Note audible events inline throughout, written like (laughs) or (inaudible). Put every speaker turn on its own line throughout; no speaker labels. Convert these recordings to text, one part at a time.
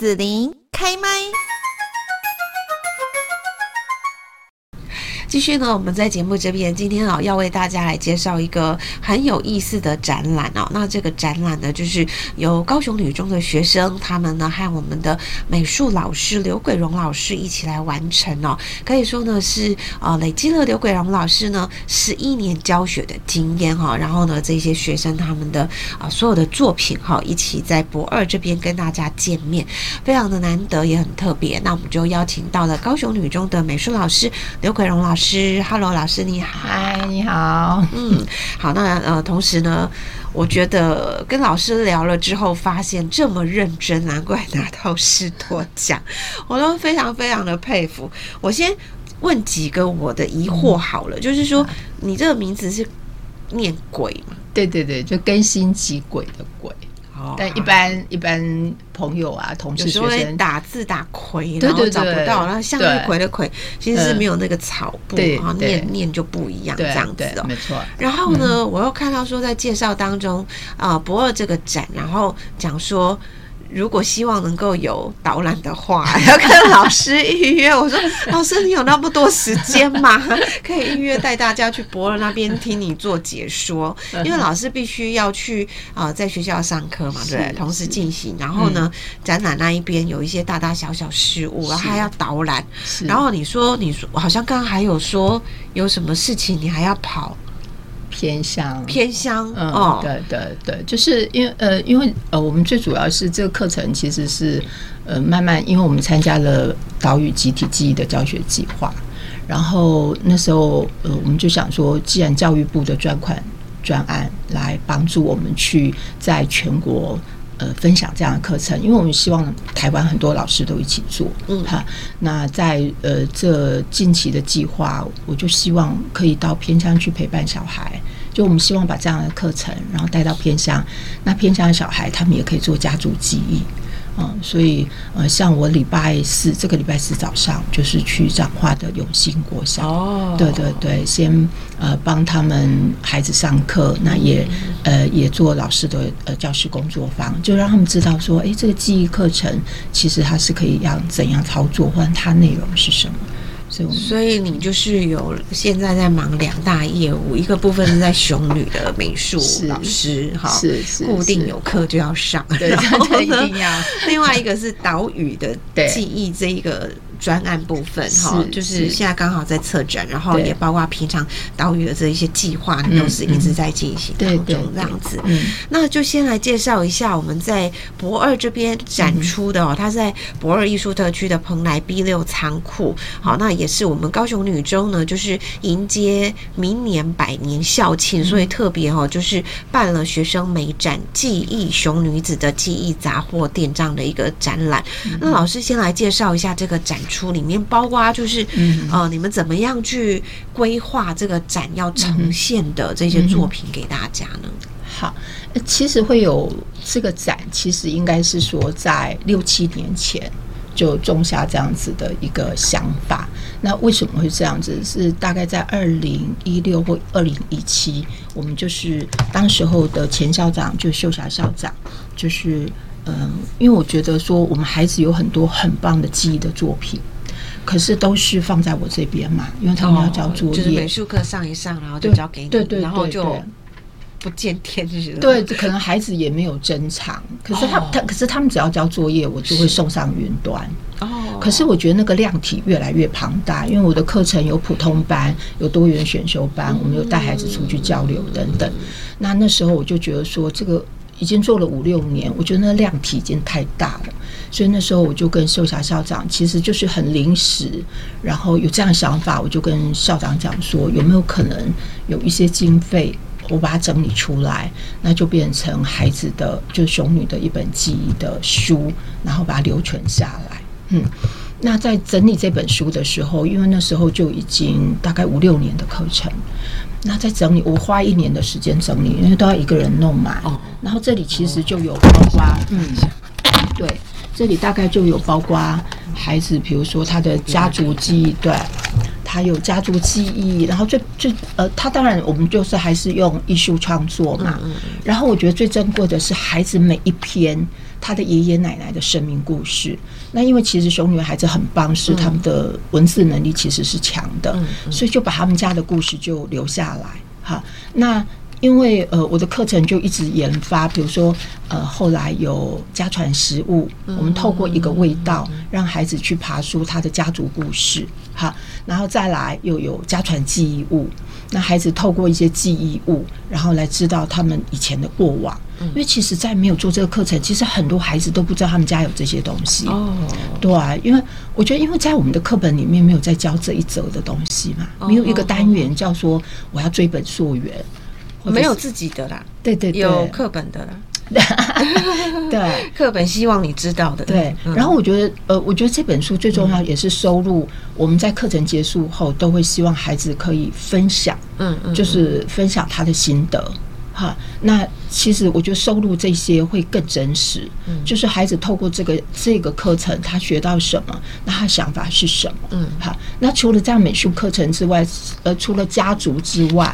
子琳开麦。继续呢，我们在节目这边，今天啊要为大家来介绍一个很有意思的展览哦。那这个展览呢，就是由高雄女中的学生，他们呢和我们的美术老师刘桂荣老师一起来完成哦。可以说呢是呃累积了刘桂荣老师呢十一年教学的经验哈。然后呢这些学生他们的啊所有的作品哈，一起在博二这边跟大家见面，非常的难得也很特别。那我们就邀请到了高雄女中的美术老师刘桂荣老师。师，Hello，老师你好，
嗨，你好，
嗯，好，那呃，同时呢，我觉得跟老师聊了之后，发现这么认真，难怪拿到师铎奖，我都非常非常的佩服。我先问几个我的疑惑好了，嗯、就是说，你这个名字是念鬼吗？
对对对，就更新几鬼的鬼。但一般一般朋友啊，同事学生
打字打魁，然后找不到，然后向日葵的葵其实是没有那个草部，然后念念就不一样这样子哦，
没错。
然后呢，我又看到说在介绍当中啊，博二这个展，然后讲说。如果希望能够有导览的话，(laughs) 要跟老师预约。我说，(laughs) 老师，你有那么多时间吗？(laughs) 可以预约带大家去博尔那边听你做解说，因为老师必须要去啊、呃，在学校上课嘛，对？同时进行。然后呢，展览那一边有一些大大小小事物，然后还要导览。然后你说，你说，好像刚刚还有说有什么事情，你还要跑。
偏乡，
偏乡，
嗯，哦、对对对，就是因为呃，因为呃，我们最主要是这个课程其实是呃，慢慢，因为我们参加了岛屿集体记忆的教学计划，然后那时候呃，我们就想说，既然教育部的专款专案来帮助我们去在全国。呃，分享这样的课程，因为我们希望台湾很多老师都一起做，嗯，哈。那在呃这近期的计划，我就希望可以到偏乡去陪伴小孩，就我们希望把这样的课程，然后带到偏乡，那偏乡的小孩他们也可以做家族记忆。嗯，所以呃，像我礼拜四这个礼拜四早上就是去彰化的永兴国小哦，对对对，先呃帮他们孩子上课，那也呃也做老师的呃教师工作坊，就让他们知道说，哎，这个记忆课程其实它是可以让怎样操作，或者它内容是什么。
所以你就是有现在在忙两大业务，一个部分是在雄女的美术 (laughs) 老师，哈，是是固定有课就要上，(laughs) 然后一定要。另外一个是岛屿的记忆这一个。专案部分哈，就是现在刚好在策展，然后也包括平常岛屿的这一些计划，都是一直在进行当中这样子。那就先来介绍一下我们在博二这边展出的哦，它在博二艺术特区的蓬莱 B 六仓库。好，那也是我们高雄女中呢，就是迎接明年百年校庆，所以特别哦，就是办了学生美展记忆熊女子的记忆杂货店这样的一个展览。那老师先来介绍一下这个展。书里面包括就是，呃，你们怎么样去规划这个展要呈现的这些作品给大家呢？
好，其实会有这个展，其实应该是说在六七年前就种下这样子的一个想法。那为什么会这样子？是大概在二零一六或二零一七，我们就是当时候的前校长就秀霞校长，就是。嗯，因为我觉得说我们孩子有很多很棒的记忆的作品，可是都是放在我这边嘛，因为他们要交作业，
就是美术课上一上，然后就交给你，对对，然后就不见天日。
对，可能孩子也没有珍藏，可是他他可是他们只要交作业，我就会送上云端。哦，可是我觉得那个量体越来越庞大，因为我的课程有普通班，有多元选修班，我们有带孩子出去交流等等。那那时候我就觉得说这个。已经做了五六年，我觉得那量体已经太大了，所以那时候我就跟秀霞校长，其实就是很临时，然后有这样的想法，我就跟校长讲说，有没有可能有一些经费，我把它整理出来，那就变成孩子的，就是熊女的一本记忆的书，然后把它留存下来。嗯，那在整理这本书的时候，因为那时候就已经大概五六年的课程。那在整理，我花一年的时间整理，因为都要一个人弄嘛。哦。然后这里其实就有包括，嗯，对，这里大概就有包括孩子，比如说他的家族记忆，对，他有家族记忆。然后最最呃，他当然我们就是还是用艺术创作嘛。嗯。然后我觉得最珍贵的是孩子每一篇他的爷爷奶奶的生命故事。那因为其实熊女孩子很棒，是他们的文字能力其实是强的，所以就把他们家的故事就留下来。哈，那。因为呃，我的课程就一直研发，比如说呃，后来有家传食物，我们透过一个味道，让孩子去爬梳他的家族故事，哈，然后再来又有家传记忆物，那孩子透过一些记忆物，然后来知道他们以前的过往。因为其实，在没有做这个课程，其实很多孩子都不知道他们家有这些东西。哦，对啊，因为我觉得，因为在我们的课本里面没有在教这一则的东西嘛，没有一个单元叫说我要追本溯源。
没有自己的啦，
对对，对，
有课本的啦，(laughs) 对，课本希望你知道的，
对。然后我觉得，呃，我觉得这本书最重要也是收录我们在课程结束后都会希望孩子可以分享，嗯嗯，就是分享他的心得，哈。那其实我觉得收录这些会更真实，嗯就是孩子透过这个这个课程他学到什么，那他想法是什么，嗯，好。那除了这样美术课程之外，呃，除了家族之外。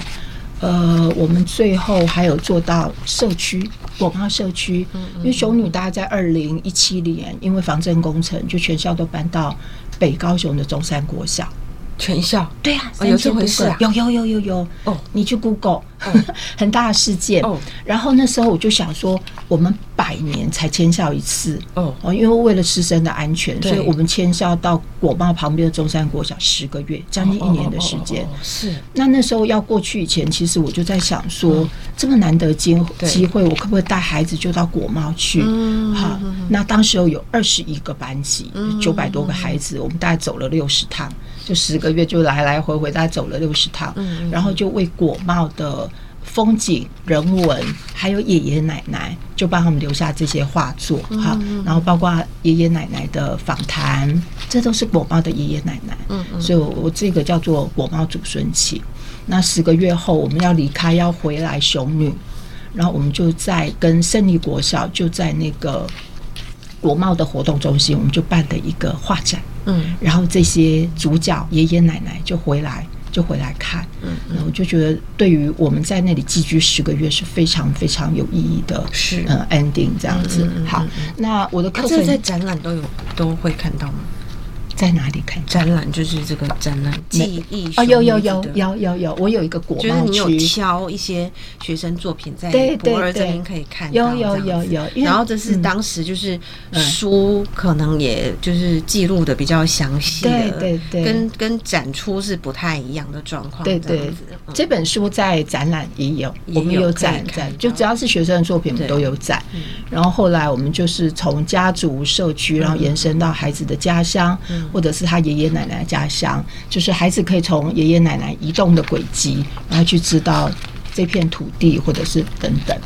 呃，我们最后还有做到社区，果贸社区，因为熊女大概在二零一七年，因为防震工程，就全校都搬到北高雄的中山国小。
全校
对啊，有这回事啊？有有有有有哦！你去 Google，(laughs) 很大的事件哦。然后那时候我就想说，我们百年才迁校一次哦哦，因为为了师生的安全，所以我们迁校到国贸旁边的中山国小十个月，将近一年的时间。是。那那时候要过去以前，其实我就在想说，这么难得机机会，我可不可以带孩子就到国贸去？好，那当时候有二十一个班级，九百多个孩子，我们大概走了六十趟。就十个月就来来回回，大概走了六十趟，然后就为果贸的风景、人文，还有爷爷奶奶，就帮他们留下这些画作哈。然后包括爷爷奶奶的访谈，这都是果贸的爷爷奶奶嗯。所以我这个叫做果贸祖孙情。那十个月后我们要离开，要回来雄女，然后我们就在跟胜利国小就在那个国贸的活动中心，我们就办的一个画展。嗯，然后这些主角爷爷奶奶就回来，就回来看，嗯，然后我就觉得对于我们在那里寄居十个月是非常非常有意义的，是嗯 ending 这样子。好，那我的课程
在展览都有都会看到吗？
在哪里看
展览？就是这个展览记忆
哦，有有有有有有，我有一个国贸区，
就是你有挑一些学生作品在博尔这边可以看到，
有有有有。
然后这是当时就是书，可能也就是记录的比较详细，对对对，跟跟展出是不太一样的状况。对对，
这本书在展览也有，我们有展展，就只要是学生的作品，我们都有展。然后后来我们就是从家族社区，然后延伸到孩子的家乡。或者是他爷爷奶奶的家乡，就是孩子可以从爷爷奶奶移动的轨迹，然后去知道这片土地，或者是等等。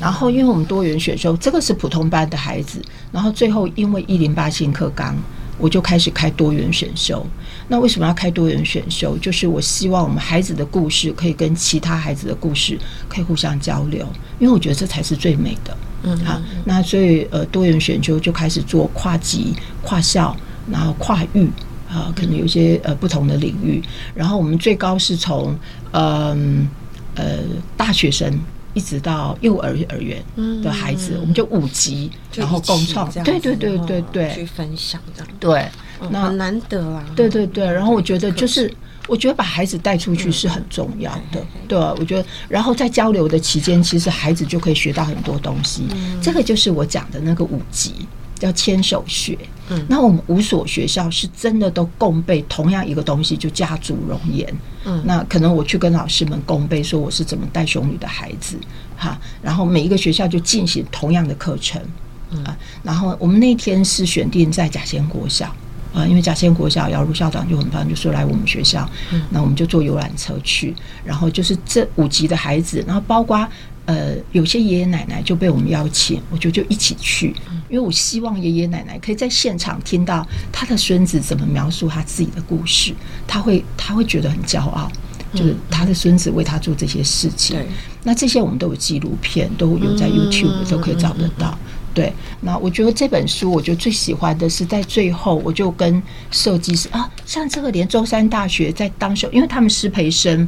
然后，因为我们多元选修，这个是普通班的孩子，然后最后因为一零八新课纲，我就开始开多元选修。那为什么要开多元选修？就是我希望我们孩子的故事可以跟其他孩子的故事可以互相交流，因为我觉得这才是最美的。嗯，好，那所以呃，多元选修就开始做跨级、跨校。然后跨域啊，可能有一些呃不同的领域。然后我们最高是从嗯呃，呃大学生一直到幼儿儿园的孩子，嗯、我们就五级，然后共创，对对对对对，
去分享这样。
对，那
很难得啦。
对对对，然后我觉得就是，我觉得把孩子带出去是很重要的。对，我觉得，然后在交流的期间，其实孩子就可以学到很多东西。这个就是我讲的那个五级。叫牵手学，嗯，那我们五所学校是真的都共备同样一个东西，就家族容颜，嗯，那可能我去跟老师们共备，说我是怎么带熊女的孩子，哈，然后每一个学校就进行同样的课程，嗯，然后我们那天是选定在甲仙国小，啊，因为甲仙国小姚如校长就很棒，就说来我们学校，嗯，那我们就坐游览车去，然后就是这五级的孩子，然后包括。呃，有些爷爷奶奶就被我们邀请，我就就一起去，因为我希望爷爷奶奶可以在现场听到他的孙子怎么描述他自己的故事，他会他会觉得很骄傲，就是他的孙子为他做这些事情。对，那这些我们都有纪录片，都有在 YouTube 都可以找得到。对，那我觉得这本书，我觉得最喜欢的是在最后，我就跟设计师啊，像这个连舟山大学在当时，因为他们师培生。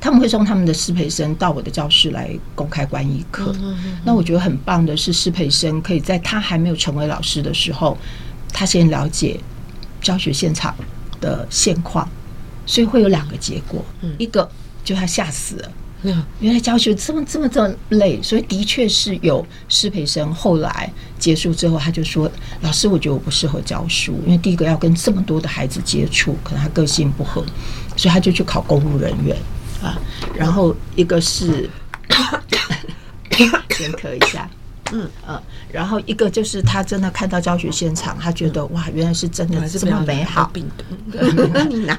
他们会送他们的师培生到我的教室来公开观一课。那我觉得很棒的是，师培生可以在他还没有成为老师的时候，他先了解教学现场的现况，所以会有两个结果，一个就他吓死了。原来教学这么这么这么累，所以的确是有师培生后来结束之后，他就说：“老师，我觉得我不适合教书，因为第一个要跟这么多的孩子接触，可能他个性不合，所以他就去考公务人员啊。然后一个是 (coughs) 先咳一下，嗯呃，然后一个就是他真的看到教学现场，他觉得哇，原来是真的这么美好，(laughs) (laughs)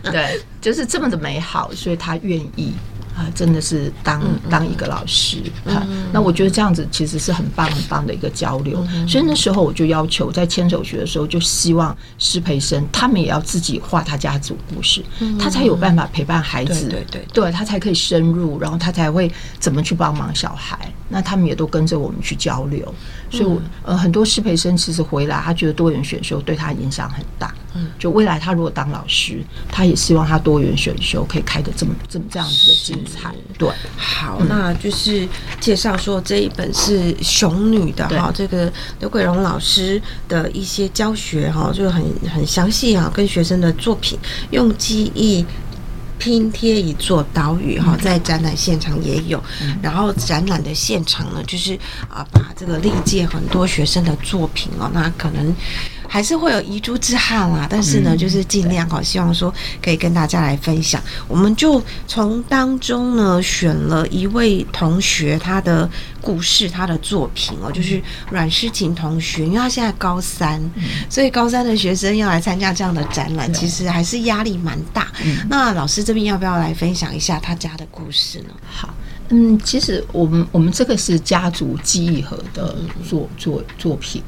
对，就是这么的美好，所以他愿意。”啊，真的是当当一个老师哈，那我觉得这样子其实是很棒很棒的一个交流。所以那时候我就要求，在牵手学的时候，就希望师培生他们也要自己画他家族故事，他才有办法陪伴孩子，对对对，他才可以深入，然后他才会怎么去帮忙小孩。那他们也都跟着我们去交流，所以我呃，很多师培生其实回来，他觉得多元选修对他影响很大。嗯，就未来他如果当老师，他也希望他多元选修可以开得这么这么这样子的精彩。对，
好，那就是介绍说这一本是熊女的哈，这个刘桂荣老师的一些教学哈，就很很详细啊，跟学生的作品用记忆拼贴一座岛屿哈，在展览现场也有，然后展览的现场呢，就是啊，把这个历届很多学生的作品哦，那可能。还是会有遗珠之憾啦，但是呢，就是尽量哈，希望说可以跟大家来分享。我们就从当中呢选了一位同学他的故事，他的作品哦，就是阮诗琴同学，因为他现在高三，所以高三的学生要来参加这样的展览，其实还是压力蛮大。那老师这边要不要来分享一下他家的故事呢？
好，嗯，其实我们我们这个是家族记忆盒的作作作品。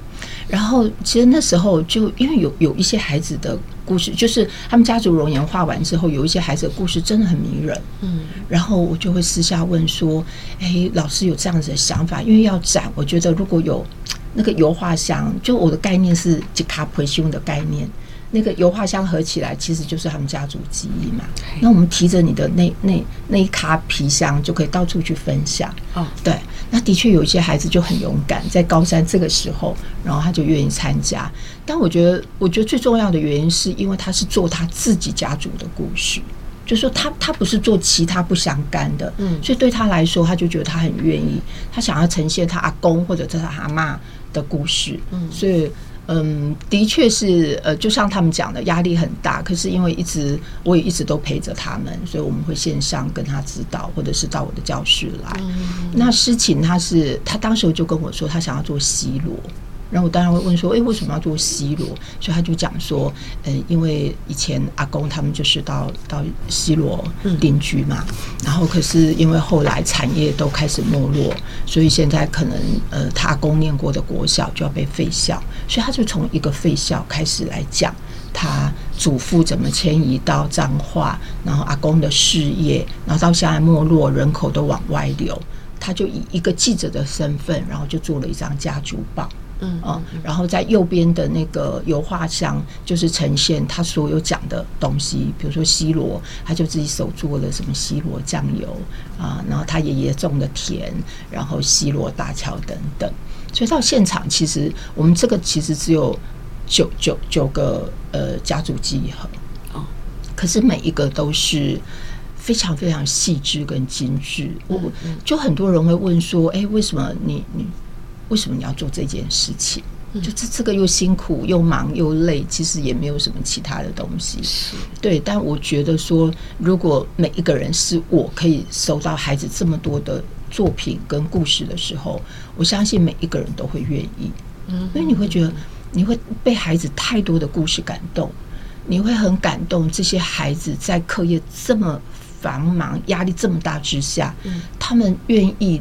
然后，其实那时候就因为有有一些孩子的故事，就是他们家族容颜画完之后，有一些孩子的故事真的很迷人。嗯，然后我就会私下问说：“哎，老师有这样子的想法？因为要展，我觉得如果有那个油画箱，就我的概念是吉卡培胸的概念。”那个油画箱合起来，其实就是他们家族记忆嘛。那我们提着你的那那那一卡皮箱，就可以到处去分享。哦，对，那的确有一些孩子就很勇敢，在高三这个时候，然后他就愿意参加。但我觉得，我觉得最重要的原因是因为他是做他自己家族的故事，就是说他他不是做其他不相干的。嗯，所以对他来说，他就觉得他很愿意，他想要呈现他阿公或者是他阿嬷的故事。嗯，所以。嗯，的确是，呃，就像他们讲的，压力很大。可是因为一直我也一直都陪着他们，所以我们会线上跟他指导，或者是到我的教室来。那诗琴他是，他当时就跟我说，他想要做西螺。然后我当然会问说，诶，为什么要做西罗？所以他就讲说，嗯，因为以前阿公他们就是到到西罗定居嘛，然后可是因为后来产业都开始没落，所以现在可能呃，他阿公念过的国小就要被废校，所以他就从一个废校开始来讲他祖父怎么迁移到彰化，然后阿公的事业，然后到现在没落，人口都往外流，他就以一个记者的身份，然后就做了一张家族报。嗯嗯，然后在右边的那个油画箱，就是呈现他所有讲的东西，比如说西罗，他就自己手做了什么西罗酱油啊，然后他爷爷种的田，然后西罗大桥等等。所以到现场，其实我们这个其实只有九九九个呃家族记忆盒哦，可是每一个都是非常非常细致跟精致。我就很多人会问说，哎，为什么你你？为什么你要做这件事情？就这这个又辛苦又忙又累，其实也没有什么其他的东西。是对，但我觉得说，如果每一个人是我可以收到孩子这么多的作品跟故事的时候，我相信每一个人都会愿意。嗯，因为你会觉得你会被孩子太多的故事感动，你会很感动。这些孩子在课业这么繁忙、压力这么大之下，他们愿意。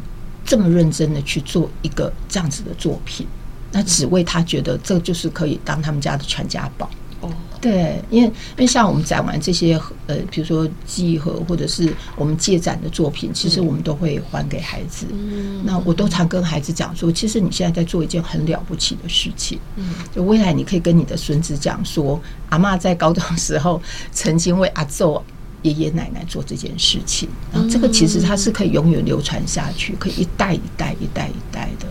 这么认真的去做一个这样子的作品，那只为他觉得这就是可以当他们家的传家宝哦。对，因为因为像我们展完这些呃，比如说记忆盒或者是我们借展的作品，其实我们都会还给孩子。嗯，那我都常跟孩子讲说，其实你现在在做一件很了不起的事情。嗯，就未来你可以跟你的孙子讲说，阿嬷在高中时候曾经为阿祖爷爷奶奶做这件事情，然后这个其实它是可以永远流传下去，可以一代一代一代一代的。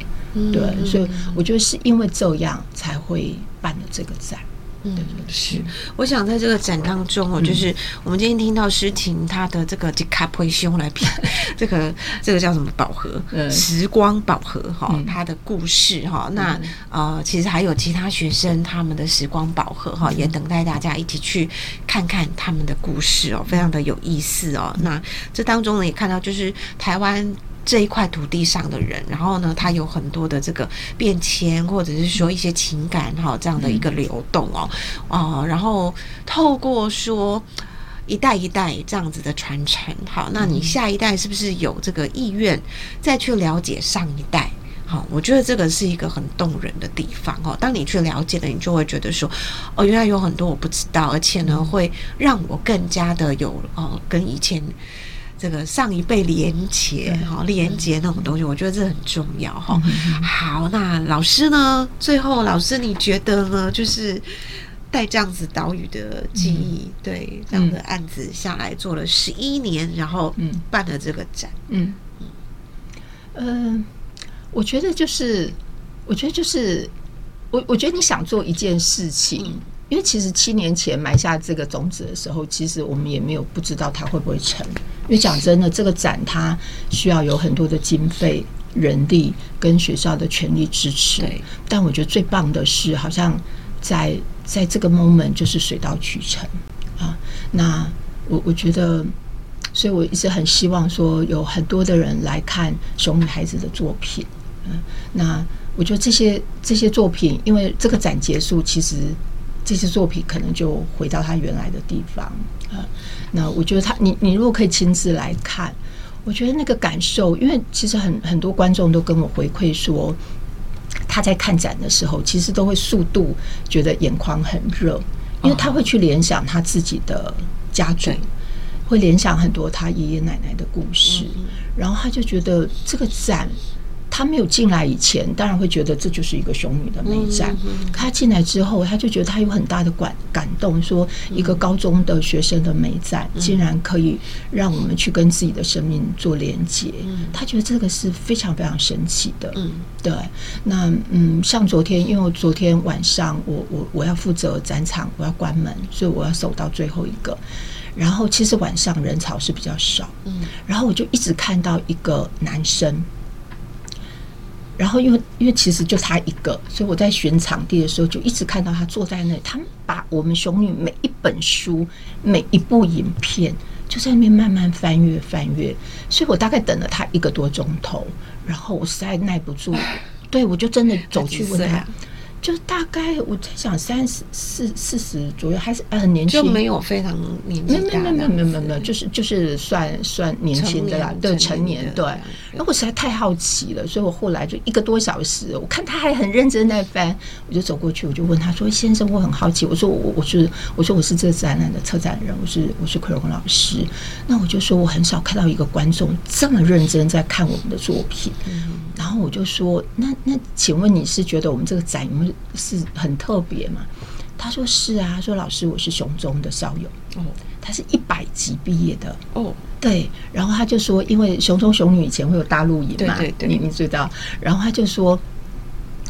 对，所以我觉得是因为这样才会办了这个展。嗯，
是。我想在这个展当中哦，就是我们今天听到诗婷她的这个迪卡普修来品，(laughs) 这个这个叫什么宝盒？时光宝盒哈，她的故事哈。那呃，其实还有其他学生他们的时光宝盒哈，也等待大家一起去看看他们的故事哦，非常的有意思哦。那这当中呢，也看到就是台湾。这一块土地上的人，然后呢，他有很多的这个变迁，或者是说一些情感哈，这样的一个流动哦，哦，然后透过说一代一代这样子的传承，好，那你下一代是不是有这个意愿再去了解上一代？好，我觉得这个是一个很动人的地方哦。当你去了解了，你就会觉得说，哦，原来有很多我不知道，而且呢，会让我更加的有哦，跟以前。这个上一辈连结哈，连结那种东西，我觉得这很重要哈。好，那老师呢？最后，老师你觉得呢？就是带这样子岛屿的记忆，对这样的案子下来做了十一年，然后嗯，办了这个展，嗯
嗯，我觉得就是，我觉得就是，我我觉得你想做一件事情。因为其实七年前埋下这个种子的时候，其实我们也没有不知道它会不会成。因为讲真的，这个展它需要有很多的经费、人力跟学校的全力支持。对。但我觉得最棒的是，好像在在这个 moment 就是水到渠成啊。那我我觉得，所以我一直很希望说，有很多的人来看熊女孩子的作品。嗯，那我觉得这些这些作品，因为这个展结束，其实。这些作品可能就回到他原来的地方啊。那我觉得他，你你如果可以亲自来看，我觉得那个感受，因为其实很很多观众都跟我回馈说，他在看展的时候，其实都会速度觉得眼眶很热，因为他会去联想他自己的家族，会联想很多他爷爷奶奶的故事，然后他就觉得这个展。他没有进来以前，当然会觉得这就是一个熊女的美展。他进来之后，他就觉得他有很大的感感动，说一个高中的学生的美展，竟然可以让我们去跟自己的生命做连接。他觉得这个是非常非常神奇的。对。那嗯，像昨天，因为昨天晚上我我我要负责展场，我要关门，所以我要守到最后一个。然后其实晚上人潮是比较少。嗯然后我就一直看到一个男生。然后，因为因为其实就他一个，所以我在选场地的时候，就一直看到他坐在那里。他们把我们熊女每一本书、每一部影片，就在那边慢慢翻阅翻阅。所以我大概等了他一个多钟头，然后我实在耐不住，对，我就真的走去问他。就大概我在想三十四四十左右，还是很年轻，
就没有非常年纪大，
没有没有没有没有没有，就是就是算算年轻的啦，对，成年对。然后我实在太好奇了，所以我后来就一个多小时，我看他还很认真在翻，我就走过去，我就问他说：“先生，我很好奇，我说我我是我说我是这个展览的策展人，我是我是奎荣老师。那我就说我很少看到一个观众这么认真在看我们的作品。”然后我就说：“那那，请问你是觉得我们这个展有没有是很特别吗？”他说：“是啊。”他说：“老师，我是熊中的校友。”哦，他是一百级毕业的。哦，对。然后他就说：“因为熊中熊女以前会有大陆营嘛，对对对，你你知道。”然后他就说。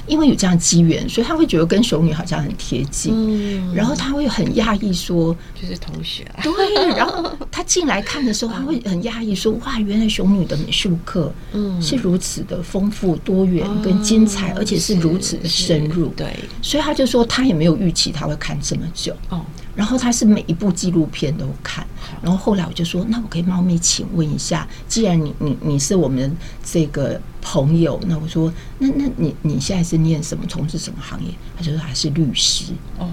因为有这样机缘，所以他会觉得跟熊女好像很贴近，嗯，然后他会很讶异说，
就是同学，(laughs)
对。然后他进来看的时候，他会很讶异说，哇，原来熊女的美术课，嗯，是如此的丰富多元跟精彩，而且是如此的深入，对。所以他就说，他也没有预期他会看这么久，哦。然后他是每一部纪录片都看，然后后来我就说，那我可以冒昧请问一下，既然你你你是我们这个朋友，那我说，那那你你现在是念什么，从事什么行业？他就说还是律师。哦，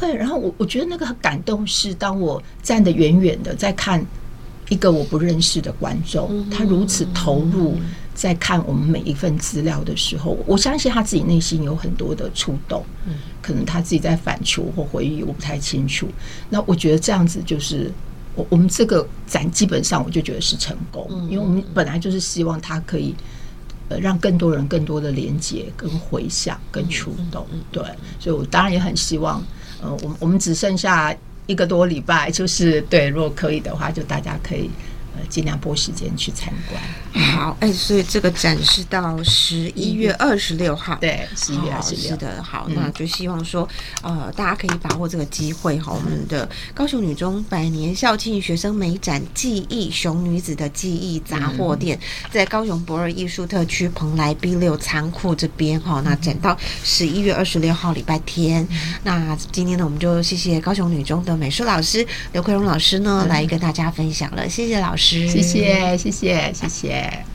对。然后我我觉得那个很感动是，当我站得远远的在看一个我不认识的观众，他如此投入。在看我们每一份资料的时候，我相信他自己内心有很多的触动，嗯，可能他自己在反刍或回忆，我不太清楚。那我觉得这样子就是我我们这个展基本上我就觉得是成功，因为我们本来就是希望他可以呃让更多人更多的连接、跟回想、跟触动，对，所以我当然也很希望，呃，我们我们只剩下一个多礼拜，就是对，如果可以的话，就大家可以。呃，尽量拨时间去参观。
好，哎、欸，所以这个展示到十一月二十六号。
对，十一月二十六。
是的，好，那就希望说，呃，大家可以把握这个机会哈。我们的高雄女中百年校庆学生美展记忆熊女子的记忆杂货店，在高雄博尔艺术特区蓬莱 B 六仓库这边哈。那展到十一月二十六号礼拜天。那今天呢，我们就谢谢高雄女中的美术老师刘奎荣老师呢，来跟大家分享了。谢谢老
谢谢，谢谢，谢谢。